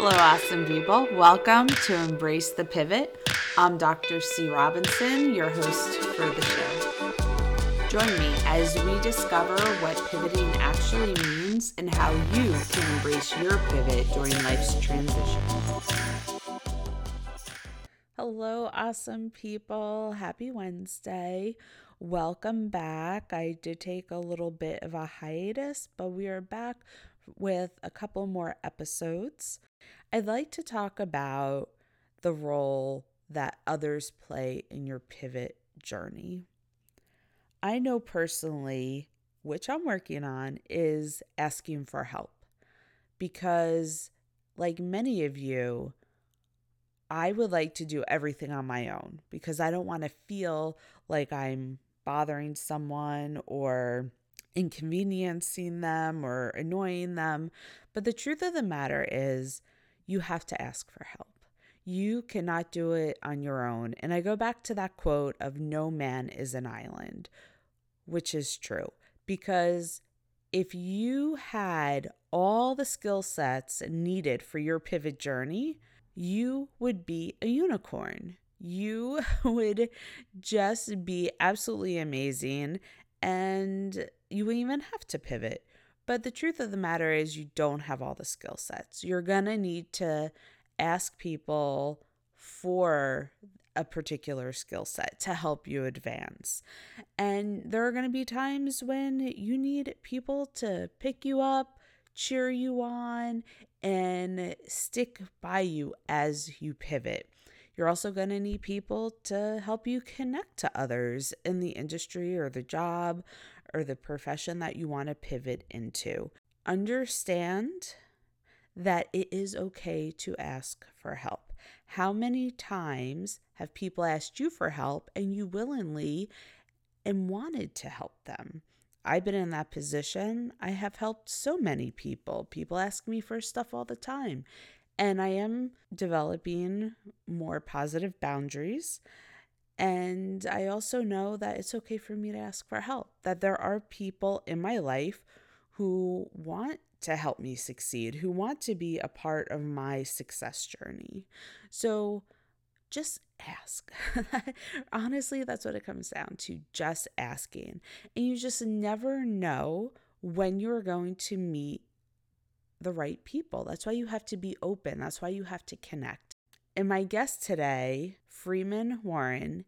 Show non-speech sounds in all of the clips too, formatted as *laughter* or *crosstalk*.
Hello, awesome people. Welcome to Embrace the Pivot. I'm Dr. C. Robinson, your host for the show. Join me as we discover what pivoting actually means and how you can embrace your pivot during life's transition. Hello, awesome people. Happy Wednesday. Welcome back. I did take a little bit of a hiatus, but we are back with a couple more episodes. I'd like to talk about the role that others play in your pivot journey. I know personally, which I'm working on, is asking for help because, like many of you, I would like to do everything on my own because I don't want to feel like I'm bothering someone or inconveniencing them or annoying them. But the truth of the matter is, you have to ask for help. You cannot do it on your own. And I go back to that quote of no man is an island, which is true. Because if you had all the skill sets needed for your pivot journey, you would be a unicorn. You *laughs* would just be absolutely amazing and you even have to pivot. But the truth of the matter is, you don't have all the skill sets. You're going to need to ask people for a particular skill set to help you advance. And there are going to be times when you need people to pick you up, cheer you on, and stick by you as you pivot. You're also going to need people to help you connect to others in the industry or the job or the profession that you want to pivot into. Understand that it is okay to ask for help. How many times have people asked you for help and you willingly and wanted to help them? I've been in that position. I have helped so many people. People ask me for stuff all the time. And I am developing more positive boundaries. And I also know that it's okay for me to ask for help, that there are people in my life who want to help me succeed, who want to be a part of my success journey. So just ask. *laughs* Honestly, that's what it comes down to just asking. And you just never know when you're going to meet the right people. That's why you have to be open. That's why you have to connect. And my guest today, Freeman Warren,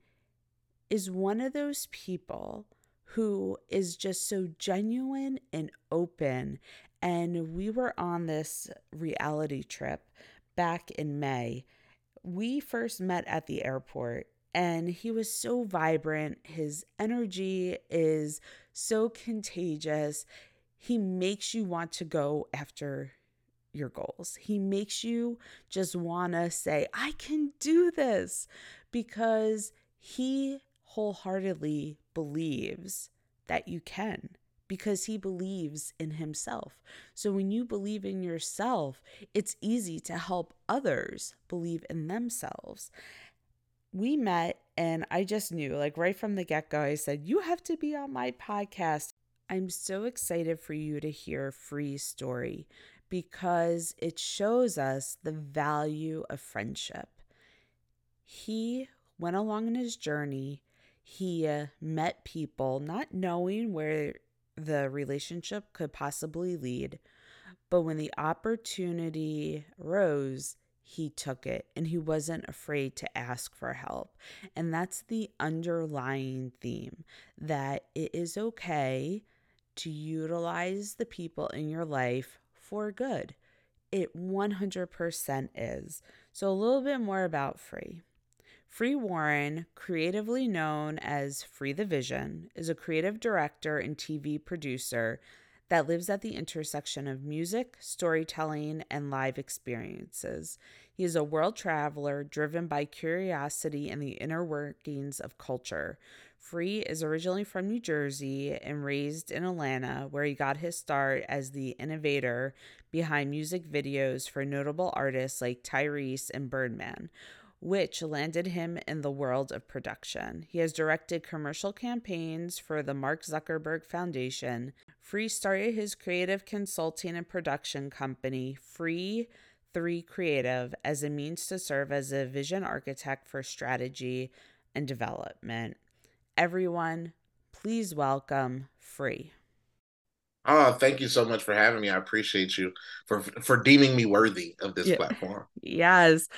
is one of those people who is just so genuine and open. And we were on this reality trip back in May. We first met at the airport and he was so vibrant. His energy is so contagious he makes you want to go after your goals. He makes you just want to say, I can do this because he wholeheartedly believes that you can because he believes in himself. So when you believe in yourself, it's easy to help others believe in themselves. We met and I just knew, like right from the get go, I said, You have to be on my podcast. I'm so excited for you to hear Free's story because it shows us the value of friendship. He went along in his journey, he uh, met people not knowing where the relationship could possibly lead, but when the opportunity rose, he took it and he wasn't afraid to ask for help. And that's the underlying theme that it is okay to utilize the people in your life for good. It 100% is. So, a little bit more about Free. Free Warren, creatively known as Free the Vision, is a creative director and TV producer that lives at the intersection of music, storytelling, and live experiences. He is a world traveler driven by curiosity and the inner workings of culture. Free is originally from New Jersey and raised in Atlanta, where he got his start as the innovator behind music videos for notable artists like Tyrese and Birdman, which landed him in the world of production. He has directed commercial campaigns for the Mark Zuckerberg Foundation. Free started his creative consulting and production company, Free 3 Creative as a means to serve as a vision architect for strategy and development. Everyone, please welcome Free. Oh, thank you so much for having me. I appreciate you for for deeming me worthy of this yeah. platform. *laughs* Yes.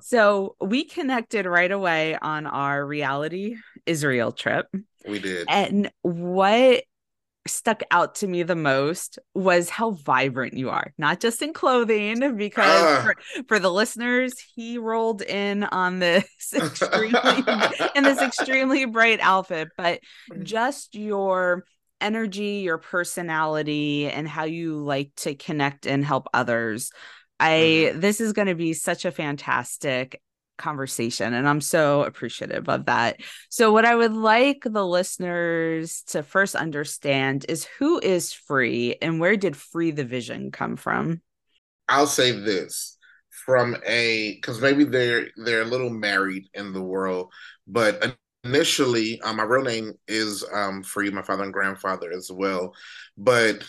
So we connected right away on our reality Israel trip. We did. And what stuck out to me the most was how vibrant you are, not just in clothing, because uh. for, for, the listeners, he rolled in on this *laughs* extremely *laughs* in this extremely bright outfit, but mm. just your energy, your personality, and how you like to connect and help others. I mm-hmm. this is going to be such a fantastic conversation and I'm so appreciative of that. So what I would like the listeners to first understand is who is free and where did free the vision come from? I'll say this from a cuz maybe they're they're a little married in the world, but initially um, my real name is um, free my father and grandfather as well but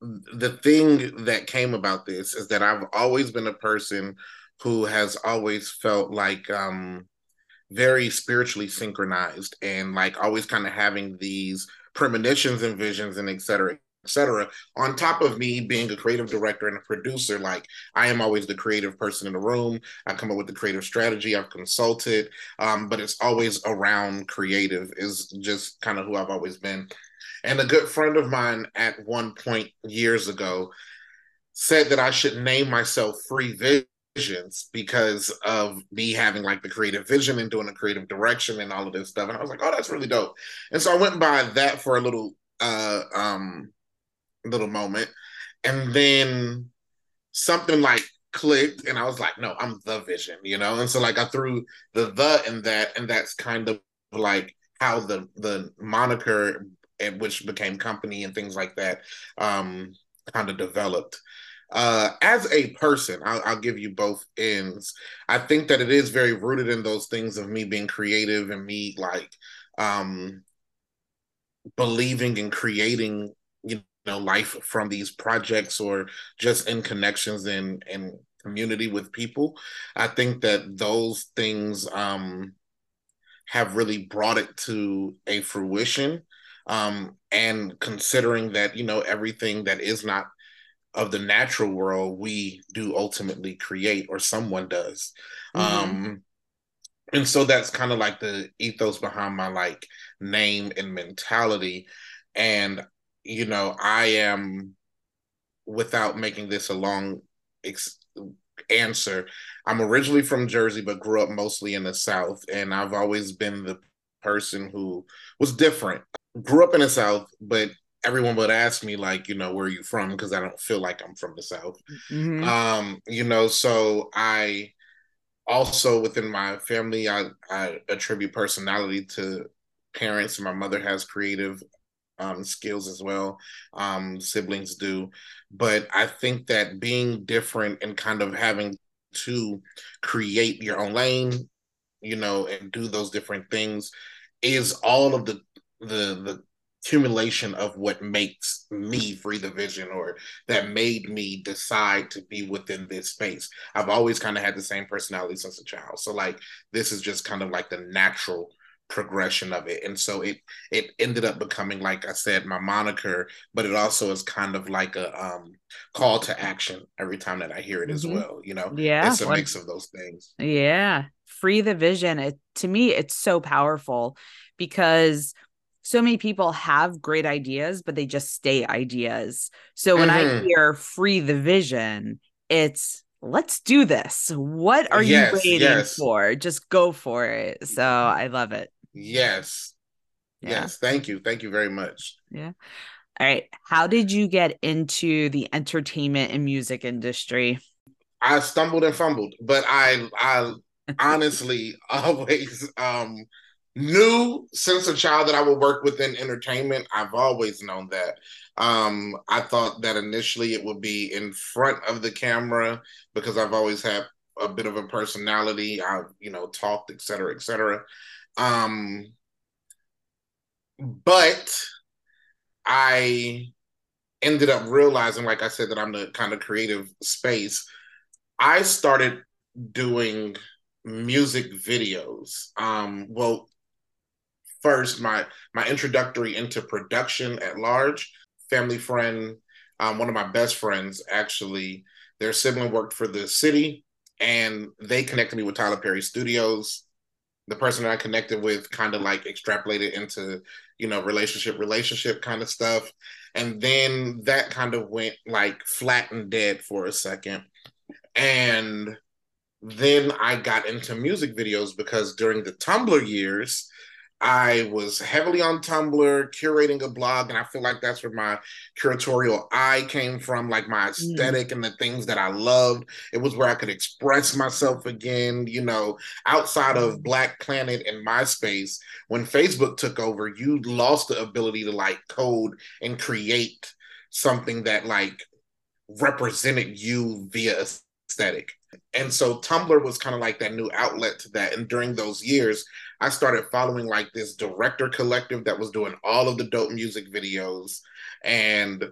the thing that came about this is that i've always been a person who has always felt like um, very spiritually synchronized and like always kind of having these premonitions and visions and et cetera etc. On top of me being a creative director and a producer, like I am always the creative person in the room. I come up with the creative strategy. I've consulted, um, but it's always around creative. Is just kind of who I've always been. And a good friend of mine at one point years ago said that I should name myself Free Visions because of me having like the creative vision and doing the creative direction and all of this stuff. And I was like, oh, that's really dope. And so I went by that for a little uh um little moment. And then something like clicked and I was like, no, I'm the vision, you know? And so like I threw the the in that and that's kind of like how the the moniker which became company and things like that um kind of developed. Uh, as a person, I'll, I'll, give you both ends. I think that it is very rooted in those things of me being creative and me like um, believing and creating, you know life from these projects or just in connections and and community with people i think that those things um have really brought it to a fruition um and considering that you know everything that is not of the natural world we do ultimately create or someone does mm-hmm. um and so that's kind of like the ethos behind my like name and mentality and you know, I am, without making this a long ex- answer, I'm originally from Jersey, but grew up mostly in the South. And I've always been the person who was different. Grew up in the South, but everyone would ask me, like, you know, where are you from? Because I don't feel like I'm from the South. Mm-hmm. Um, you know, so I also within my family, I, I attribute personality to parents. My mother has creative um, skills as well. Um, siblings do, but I think that being different and kind of having to create your own lane, you know, and do those different things is all of the the the accumulation of what makes me free the vision or that made me decide to be within this space. I've always kind of had the same personality since a child. So like this is just kind of like the natural progression of it and so it it ended up becoming like i said my moniker but it also is kind of like a um call to action every time that i hear it mm-hmm. as well you know yeah it's a what, mix of those things yeah free the vision it to me it's so powerful because so many people have great ideas but they just stay ideas so when mm-hmm. i hear free the vision it's let's do this. What are yes, you waiting yes. for? Just go for it. So I love it. Yes. Yeah. Yes. Thank you. Thank you very much. Yeah. All right. How did you get into the entertainment and music industry? I stumbled and fumbled, but I I *laughs* honestly *laughs* always um knew since a child that I would work within entertainment. I've always known that. Um, I thought that initially it would be in front of the camera because I've always had a bit of a personality. I've, you know, talked, et cetera, et cetera. Um, but I ended up realizing, like I said, that I'm the kind of creative space. I started doing music videos. Um, well, first my my introductory into production at large. Family friend, um, one of my best friends actually, their sibling worked for the city, and they connected me with Tyler Perry Studios. The person that I connected with kind of like extrapolated into, you know, relationship, relationship kind of stuff. And then that kind of went like flat and dead for a second. And then I got into music videos because during the Tumblr years, I was heavily on Tumblr, curating a blog, and I feel like that's where my curatorial eye came from, like my mm. aesthetic mm. and the things that I loved. It was where I could express myself again, you know, outside of. Black Planet and MySpace. When Facebook took over, you lost the ability to like code and create something that like represented you via aesthetic. And so Tumblr was kind of like that new outlet to that. And during those years, I started following like this director collective that was doing all of the dope music videos. And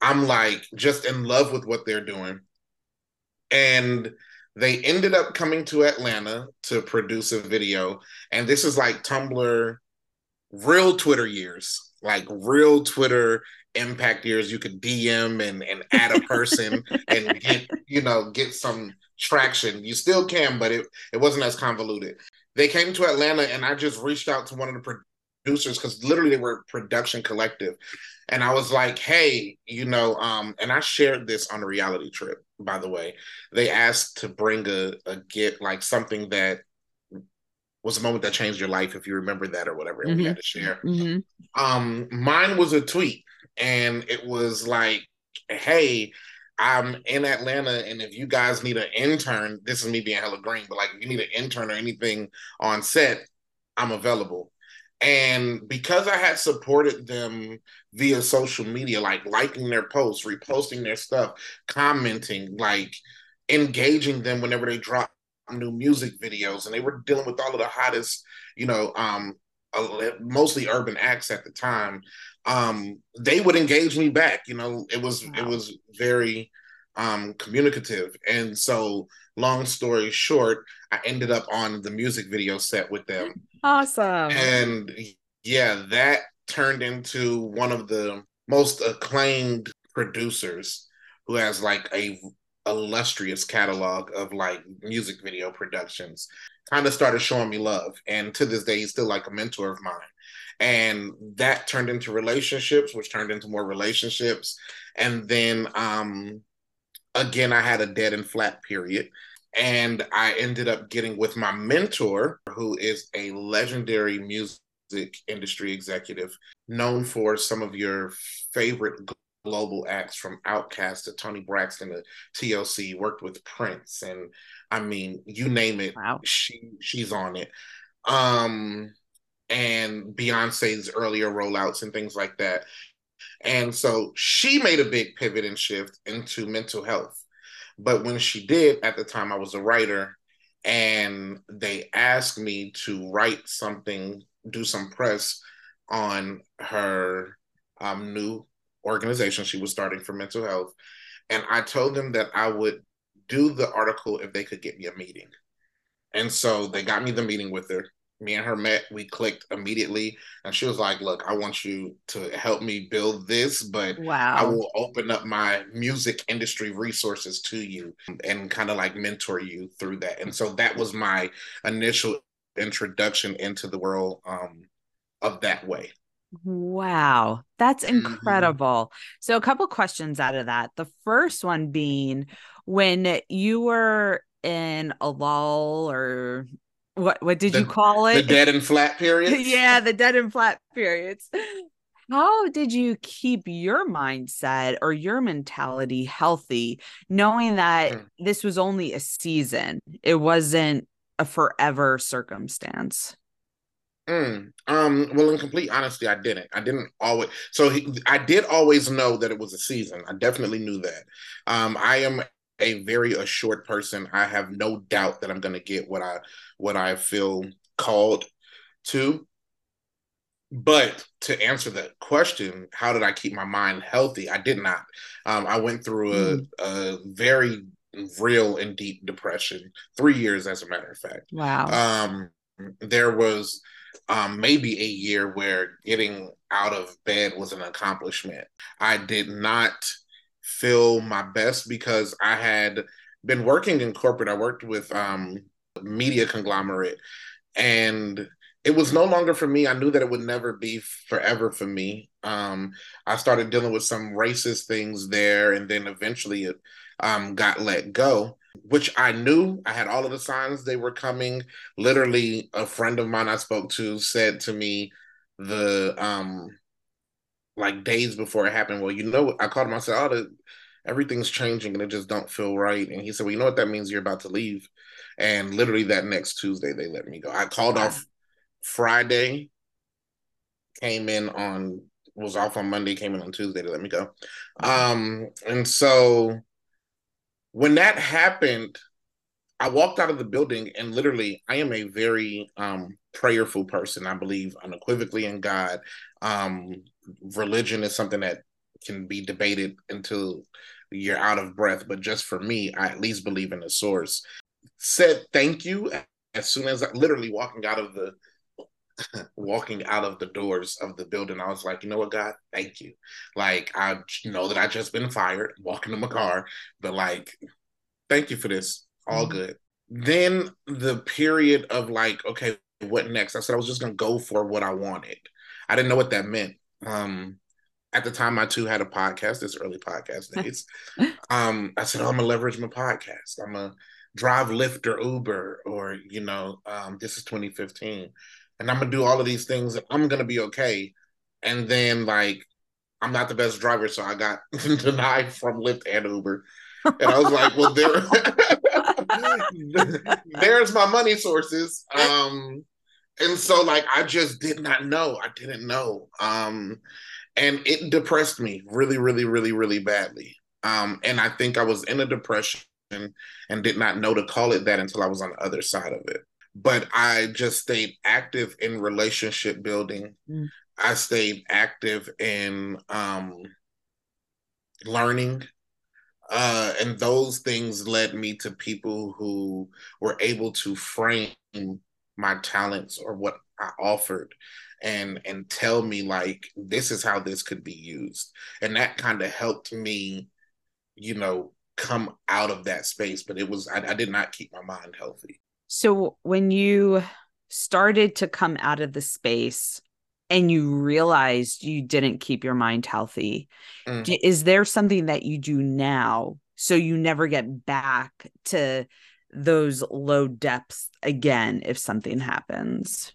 I'm like just in love with what they're doing. And they ended up coming to Atlanta to produce a video. And this is like Tumblr, real Twitter years, like real Twitter impact years. You could DM and, and add a person and get, you know, get some traction. You still can, but it, it wasn't as convoluted. They came to Atlanta and I just reached out to one of the producers because literally they were production collective. And I was like, hey, you know, um, and I shared this on a reality trip, by the way. They asked to bring a, a get like something that was a moment that changed your life, if you remember that or whatever, and mm-hmm. we had to share. Mm-hmm. Um, mine was a tweet, and it was like, hey, I'm in Atlanta, and if you guys need an intern, this is me being hella green, but like if you need an intern or anything on set, I'm available. And because I had supported them via social media, like liking their posts, reposting their stuff, commenting, like engaging them whenever they drop new music videos, and they were dealing with all of the hottest, you know, um, mostly urban acts at the time um, they would engage me back. You know, it was wow. it was very um, communicative, and so long story short, I ended up on the music video set with them. Awesome. And yeah, that turned into one of the most acclaimed producers who has like a illustrious catalog of like music video productions kind of started showing me love and to this day he's still like a mentor of mine. And that turned into relationships which turned into more relationships. And then um again i had a dead and flat period and i ended up getting with my mentor who is a legendary music industry executive known for some of your favorite global acts from Outkast to Toni Braxton to TLC, worked with Prince and I mean, you name it, wow. she she's on it. Um and Beyonce's earlier rollouts and things like that. And so she made a big pivot and shift into mental health. But when she did, at the time I was a writer, and they asked me to write something, do some press on her um, new organization she was starting for mental health. And I told them that I would do the article if they could get me a meeting. And so they got me the meeting with her me and her met we clicked immediately and she was like look i want you to help me build this but wow. i will open up my music industry resources to you and kind of like mentor you through that and so that was my initial introduction into the world um, of that way Wow, that's mm-hmm. incredible. So, a couple questions out of that. The first one being when you were in a lull or what what did the, you call it? The dead and flat *laughs* periods. yeah, the dead and flat periods. How did you keep your mindset or your mentality healthy, knowing that mm. this was only a season? It wasn't a forever circumstance. Mm, um, well, in complete honesty, I didn't. I didn't always. So he, I did always know that it was a season. I definitely knew that. Um, I am a very assured person. I have no doubt that I'm going to get what I what I feel called to. But to answer that question, how did I keep my mind healthy? I did not. Um, I went through a, mm. a very real and deep depression. Three years, as a matter of fact. Wow. Um, there was um, maybe a year where getting out of bed was an accomplishment. I did not feel my best because I had been working in corporate. I worked with um, media conglomerate, and it was no longer for me. I knew that it would never be forever for me. Um, I started dealing with some racist things there, and then eventually it um, got let go, which I knew. I had all of the signs they were coming. Literally, a friend of mine I spoke to said to me the um, like days before it happened. Well, you know, I called him. I said, "Oh, the, everything's changing, and it just don't feel right." And he said, "Well, you know what that means? You're about to leave." And literally that next Tuesday, they let me go. I called wow. off Friday, came in on was off on Monday, came in on Tuesday to let me go. Um, and so when that happened, I walked out of the building and literally I am a very um prayerful person. I believe unequivocally in God. Um religion is something that can be debated until you're out of breath, but just for me, I at least believe in the source. Said thank you as soon as I literally walking out of the *laughs* walking out of the doors of the building, I was like, you know what, God, thank you. Like, I know that I just been fired, walking to my car, but like, thank you for this. All mm-hmm. good. Then the period of like, okay, what next? I said I was just gonna go for what I wanted. I didn't know what that meant. Um, at the time, I too had a podcast. This early podcast *laughs* days. um, I said, oh, I'm gonna leverage my podcast. I'm gonna drive Lyft or Uber, or you know, um, this is 2015 and I'm gonna do all of these things. And I'm gonna be okay. And then like I'm not the best driver, so I got *laughs* denied from Lyft and Uber. And I was like, well, there, *laughs* there's my money sources. Um, and so like I just did not know. I didn't know. Um, and it depressed me really, really, really, really badly. Um, and I think I was in a depression and did not know to call it that until I was on the other side of it but I just stayed active in relationship building. Mm. I stayed active in um, learning. Uh, and those things led me to people who were able to frame my talents or what I offered and and tell me like this is how this could be used and that kind of helped me you know come out of that space but it was I, I did not keep my mind healthy so when you started to come out of the space and you realized you didn't keep your mind healthy, mm. is there something that you do now so you never get back to those low depths again if something happens?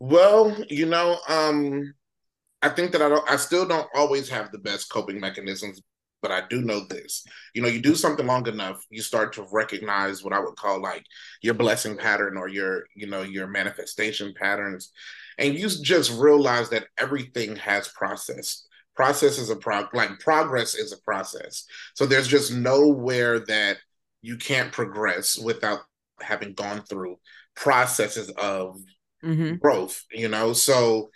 Well, you know, um I think that I don't I still don't always have the best coping mechanisms but I do know this. You know, you do something long enough, you start to recognize what I would call like your blessing pattern or your, you know, your manifestation patterns. And you just realize that everything has process. Process is a pro like progress is a process. So there's just nowhere that you can't progress without having gone through processes of mm-hmm. growth, you know? So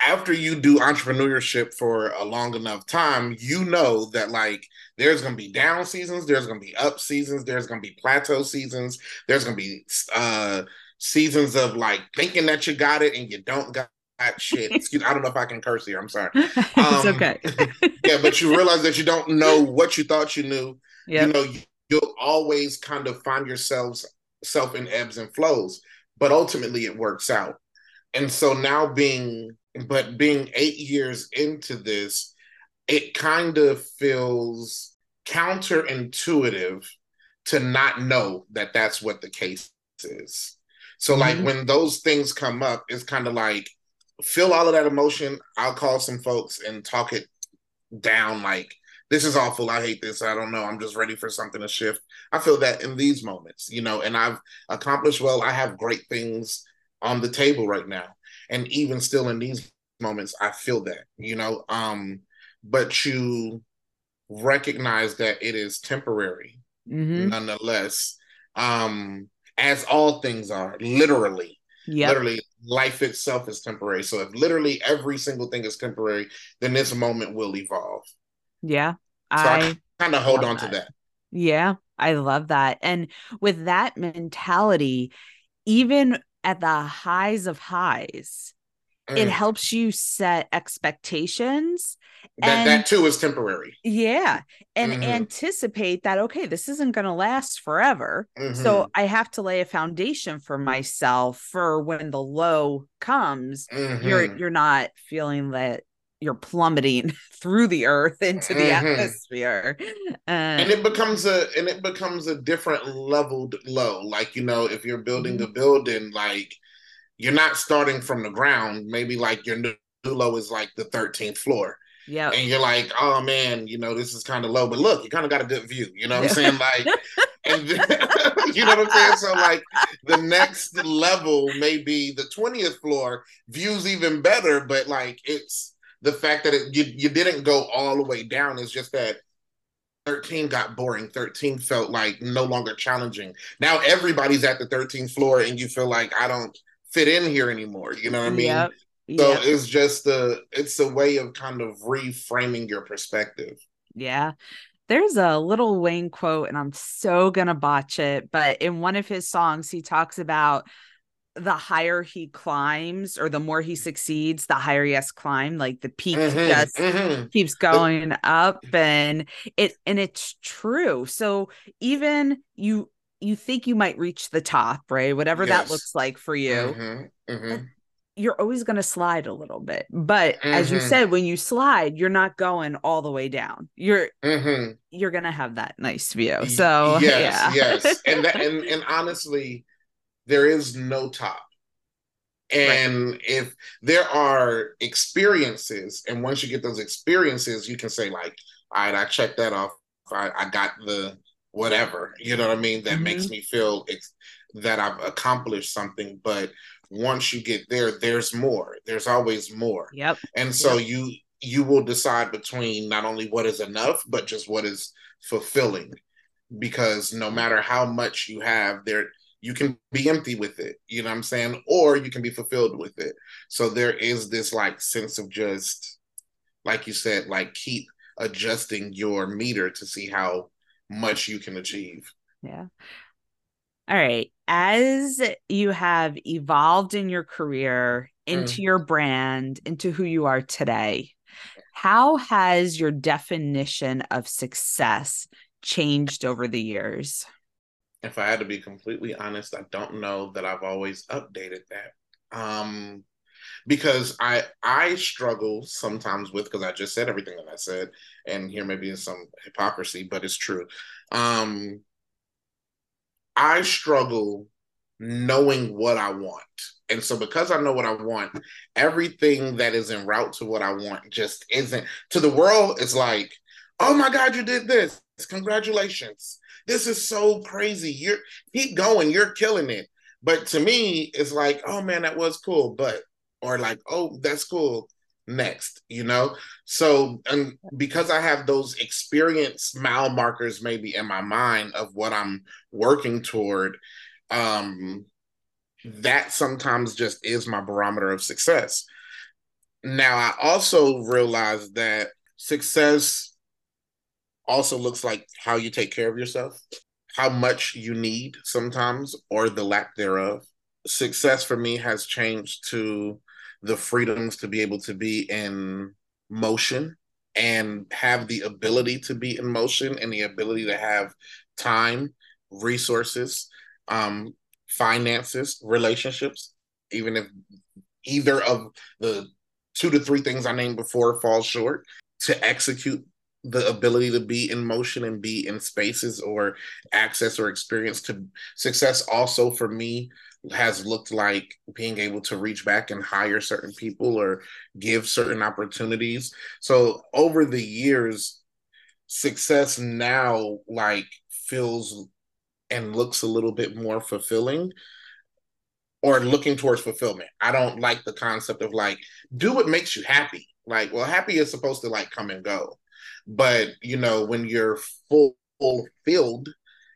after you do entrepreneurship for a long enough time, you know that like there's gonna be down seasons, there's gonna be up seasons, there's gonna be plateau seasons, there's gonna be uh seasons of like thinking that you got it and you don't got shit. *laughs* Excuse, I don't know if I can curse here. I'm sorry. *laughs* Um, it's okay. *laughs* yeah, but you realize that you don't know what you thought you knew. Yep. You know, you'll always kind of find yourselves self in ebbs and flows, but ultimately it works out. And so now being but being eight years into this, it kind of feels counterintuitive to not know that that's what the case is. So, mm-hmm. like when those things come up, it's kind of like feel all of that emotion. I'll call some folks and talk it down. Like this is awful. I hate this. I don't know. I'm just ready for something to shift. I feel that in these moments, you know, and I've accomplished well. I have great things on the table right now and even still in these moments i feel that you know um but you recognize that it is temporary mm-hmm. nonetheless um as all things are literally yeah literally life itself is temporary so if literally every single thing is temporary then this moment will evolve yeah so i, I kind of hold on that. to that yeah I love that. And with that mentality, even at the highs of highs, mm. it helps you set expectations. That, and, that too is temporary. Yeah. And mm-hmm. anticipate that, okay, this isn't going to last forever. Mm-hmm. So I have to lay a foundation for myself for when the low comes, mm-hmm. you're you're not feeling that you're plummeting *laughs* through the earth into the mm-hmm. atmosphere. Uh, and it becomes a and it becomes a different leveled low. Like you know if you're building mm-hmm. a building like you're not starting from the ground. Maybe like your new low is like the 13th floor. Yeah and you're like oh man you know this is kind of low. But look you kind of got a good view. You know what i'm saying? Like and then, *laughs* you know what i'm saying? So like the next level may be the 20th floor views even better but like it's the fact that it, you you didn't go all the way down. Is just that 13 got boring. 13 felt like no longer challenging. Now everybody's at the 13th floor and you feel like i don't fit in here anymore. You know what i mean? Yep. so yep. it's just a it's a way of kind of reframing your perspective. Yeah. There's a Lil Wayne quote and i'm so gonna botch it but in one of his songs he talks about the higher he climbs or the more he succeeds, the higher he has climbed. Like the peak mm-hmm, just mm-hmm. keeps going up and it and it's true. So even you you think you might reach the top, right? Whatever yes. that looks like for you. Mm-hmm, mm-hmm. you're always going to slide a little bit. But as you mm-hmm. said, when you slide, you're not going all the way down. You're mm-hmm. you're going to have that nice view. So *laughs* yes, yeah. yes. And that, and and *laughs* honestly, there is no top. And right. if there are experiences, and once you get those experiences, you can say, like, all right, I checked that off. I, I got the whatever, you know what I mean? That mm-hmm. makes me feel ex- that I've accomplished something. But once you get there, there's more. There's always more. Yep. And so yep. you you will decide between not only what is enough, but just what is fulfilling. Because no matter how much you have, there you can be empty with it you know what i'm saying? Or you can be fulfilled with it. So there is this like sense of just like you said like keep adjusting your meter to see how much you can achieve. Yeah. All right. As you have evolved in your career into mm. your brand into who you are today how has your definition of success changed over the years if I had to be completely honest, I don't know that I've always updated that. Um, because I I struggle sometimes with because I just said everything that I said, and here maybe is some hypocrisy, but it's true. Um, I struggle knowing what I want. And so because I know what I want, everything that is en route to what I want just isn't to the world, it's like, oh my God, you did this. Congratulations. This is so crazy. You're keep going, you're killing it. But to me, it's like, oh man, that was cool. But or like, oh, that's cool. Next, you know? So and because I have those experience mile markers maybe in my mind of what I'm working toward, um, that sometimes just is my barometer of success. Now I also realize that success also looks like how you take care of yourself, how much you need sometimes, or the lack thereof. Success for me has changed to the freedoms to be able to be in motion and have the ability to be in motion and the ability to have time, resources, um, finances, relationships, even if either of the two to three things I named before falls short, to execute the ability to be in motion and be in spaces or access or experience to success also for me has looked like being able to reach back and hire certain people or give certain opportunities. So over the years success now like feels and looks a little bit more fulfilling or looking towards fulfillment i don't like the concept of like do what makes you happy like well happy is supposed to like come and go but you know, when you're full filled,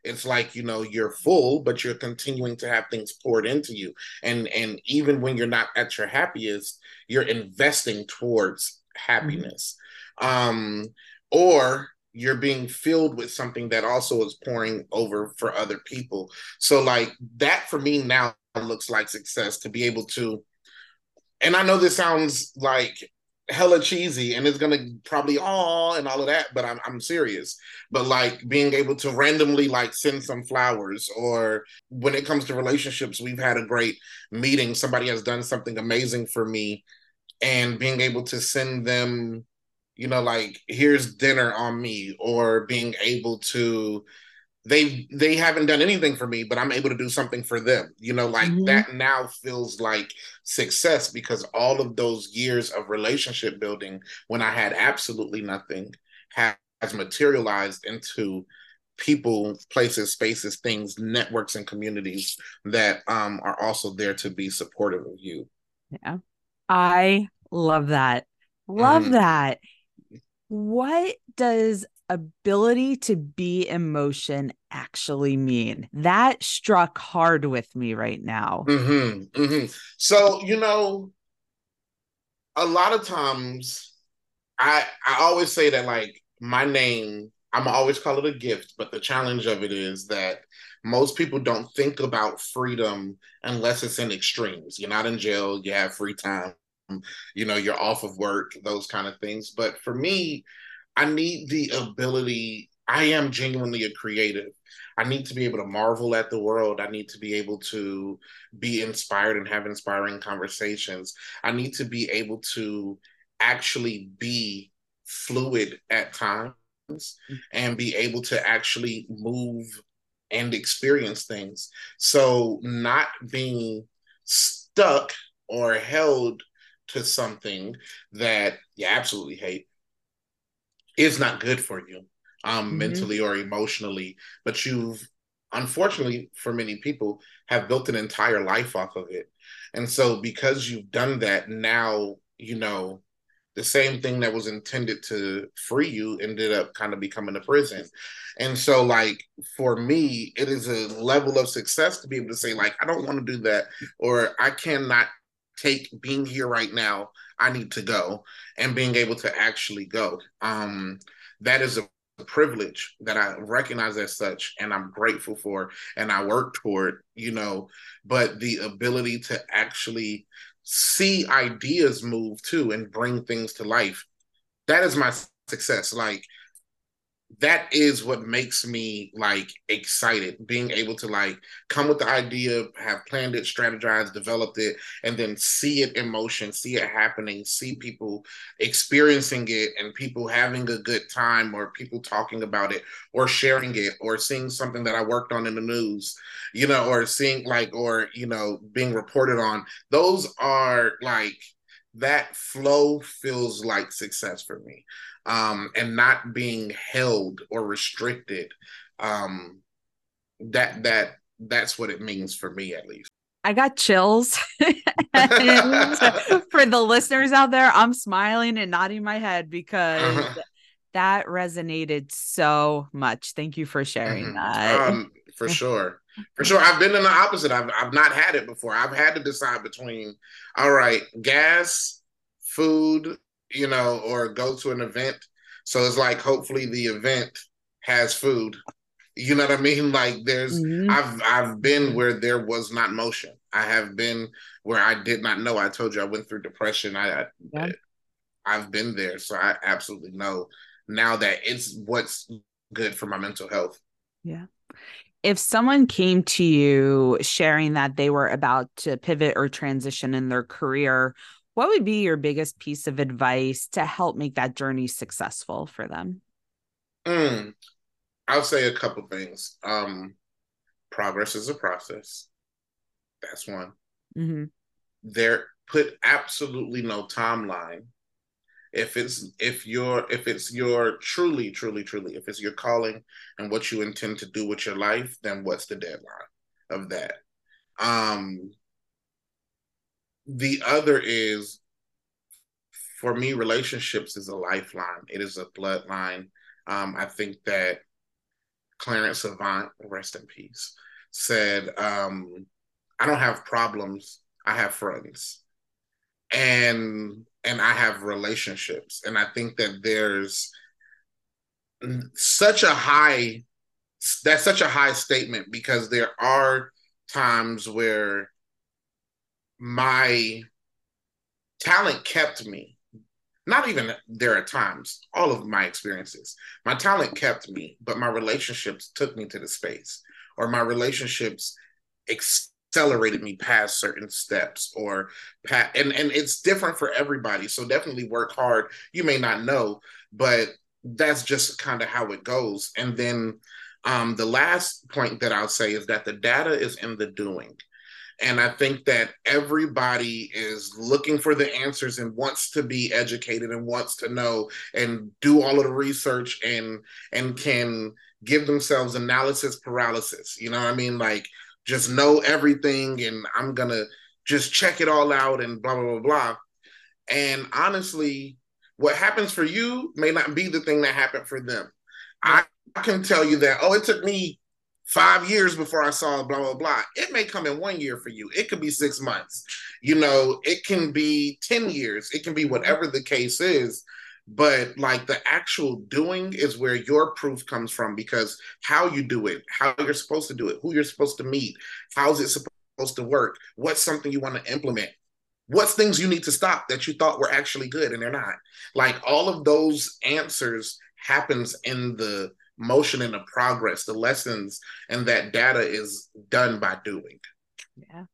it's like you know you're full, but you're continuing to have things poured into you, and and even when you're not at your happiest, you're investing towards happiness. Um, or you're being filled with something that also is pouring over for other people. So like that for me now looks like success to be able to and I know this sounds like hella cheesy and it's gonna probably all and all of that, but I'm I'm serious. But like being able to randomly like send some flowers or when it comes to relationships, we've had a great meeting. Somebody has done something amazing for me and being able to send them you know like here's dinner on me or being able to they they haven't done anything for me but i'm able to do something for them. You know like mm-hmm. that now feels like success because all of those years of relationship building when i had absolutely nothing has materialized into people places spaces things networks and communities that um are also there to be supportive of you. Yeah. I love that. Love mm-hmm. that. What does ability to be emotion actually mean? That struck hard with me right now. Mm-hmm, mm-hmm. So, you know, a lot of times I I always say that like my name, I'm always call it a gift, but the challenge of it is that most people don't think about freedom unless it's in extremes. You're not in jail, you have free time, you know, you're off of work, those kind of things. But for me, I need the ability. I am genuinely a creative. I need to be able to marvel at the world. I need to be able to be inspired and have inspiring conversations. I need to be able to actually be fluid at times and be able to actually move and experience things. So, not being stuck or held to something that you absolutely hate is not good for you um mm-hmm. mentally or emotionally but you've unfortunately for many people have built an entire life off of it and so because you've done that now you know the same thing that was intended to free you ended up kind of becoming a prison and so like for me it is a level of success to be able to say like i don't want to do that or i cannot take being here right now I need to go and being able to actually go. Um, that is a privilege that I recognize as such and I'm grateful for and I work toward, you know, but the ability to actually see ideas move too and bring things to life. That is my success. Like that is what makes me like excited. Being able to like come with the idea have planned it strategized developed it and then see it in motion see it happening see people experiencing it and people having a good time or people talking about it or sharing it or seeing something that i worked on in the news you know or seeing like or you know being reported on. Those are like that flow feels like success for me um, and not being held or restricted. Um, that that that's what it means for me, at least. I got chills. *laughs* *laughs* for the listeners out there, I'm smiling and nodding my head because uh-huh. that resonated so much. Thank you for sharing mm-hmm. that. Um, for *laughs* sure. For sure. I've been in the opposite. I've, I've not had it before. I've had to decide between, all right, gas, food, you know, or go to an event. So it's like hopefully the event has food. You know what I mean? *laughs* Like there's mm-hmm. I've I've been where there was not motion. I have been where I did not know. I told you I went through depression. I, yeah. I I've been there. So I absolutely know now that it's what's good for my mental health. Yeah. If someone came to you sharing that they were about to pivot or transition in their career, what would be your biggest piece of advice to help make that journey successful for them? Mm, I'll say a couple things. Um, progress is a process. That's one. Mm-hmm. There, put absolutely no timeline. If it's if you're if it's your truly truly truly if it's your calling and what you intend to do with your life, then what's the deadline of that? Um, the other is for me, relationships is a lifeline. It is a bloodline. Um, I think that Clarence Avant, rest in peace, said, um, I don't have problems, I have friends. And and I have relationships. And I think that there's such a high that's such a high statement because there are times where my talent kept me. Not even there are times all of my experiences. My talent kept me but my relationships took me to the space or my relationships accelerated me past certain steps or past, and and it's different for everybody so definitely work hard. You may not know but that's just kind of how it goes. And then um, the last point that i'll say is that the data is in the doing and I think that everybody is looking for the answers and wants to be educated and wants to know and do all of the research and and can give themselves analysis paralysis. You know what I mean? Like just know everything and I'm gonna just check it all out and blah blah blah blah. And honestly, what happens for you may not be the thing that happened for them. I can tell you that, oh, it took me five years before I saw blah blah blah. It may come in one year for you. It could be six months. You know, it can be 10 years. It can be whatever the case is. But like the actual doing is where your proof comes from because how you do it, how you're supposed to do it, who you're supposed to meet, how's it supposed to work, what's something you want to implement, what's things you need to stop that you thought were actually good and they're not. Like all of those answers happens in the motion and the progress, the lessons, and that data is done by doing. Yeah.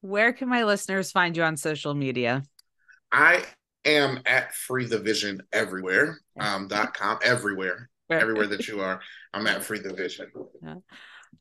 Where can my listeners find you on social media? I am at Free the Vision everywhere. Um, dot com everywhere. *laughs* everywhere that you are. I'm at Free the Vision.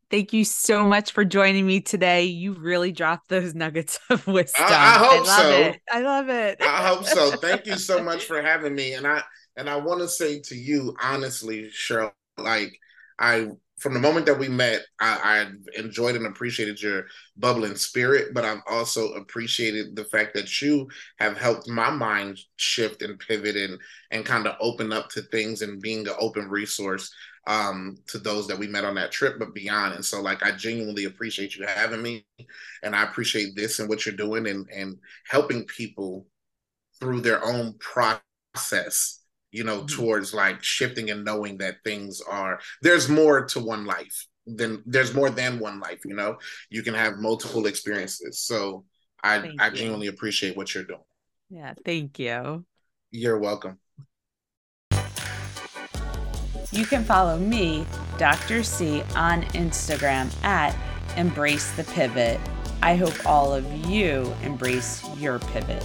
Thank you so much for joining me today. You really dropped those nuggets *laughs* of wisdom. I, I hope I so. It. I love it. I hope so. *laughs* Thank you so much for having me. And I and I want to say to you honestly, Cheryl, like I from the moment that we met, I, I, enjoyed and appreciated your bubbling spirit, but I've also appreciated the fact that you have helped my mind shift and pivot and and kind of open up to things and being an open resource um, to those that we met on that trip, but beyond. And so, like, I genuinely appreciate you having me, and I appreciate this and what you're doing and and helping people through their own process you know, mm-hmm. towards like shifting and knowing that things are there's more to one life than there's more than one life, you know. You can have multiple experiences. So I thank I genuinely appreciate what you're doing. Yeah, thank you. You're welcome. You can follow me, Dr. C, on Instagram at Embrace the Pivot. I hope all of you embrace your pivot.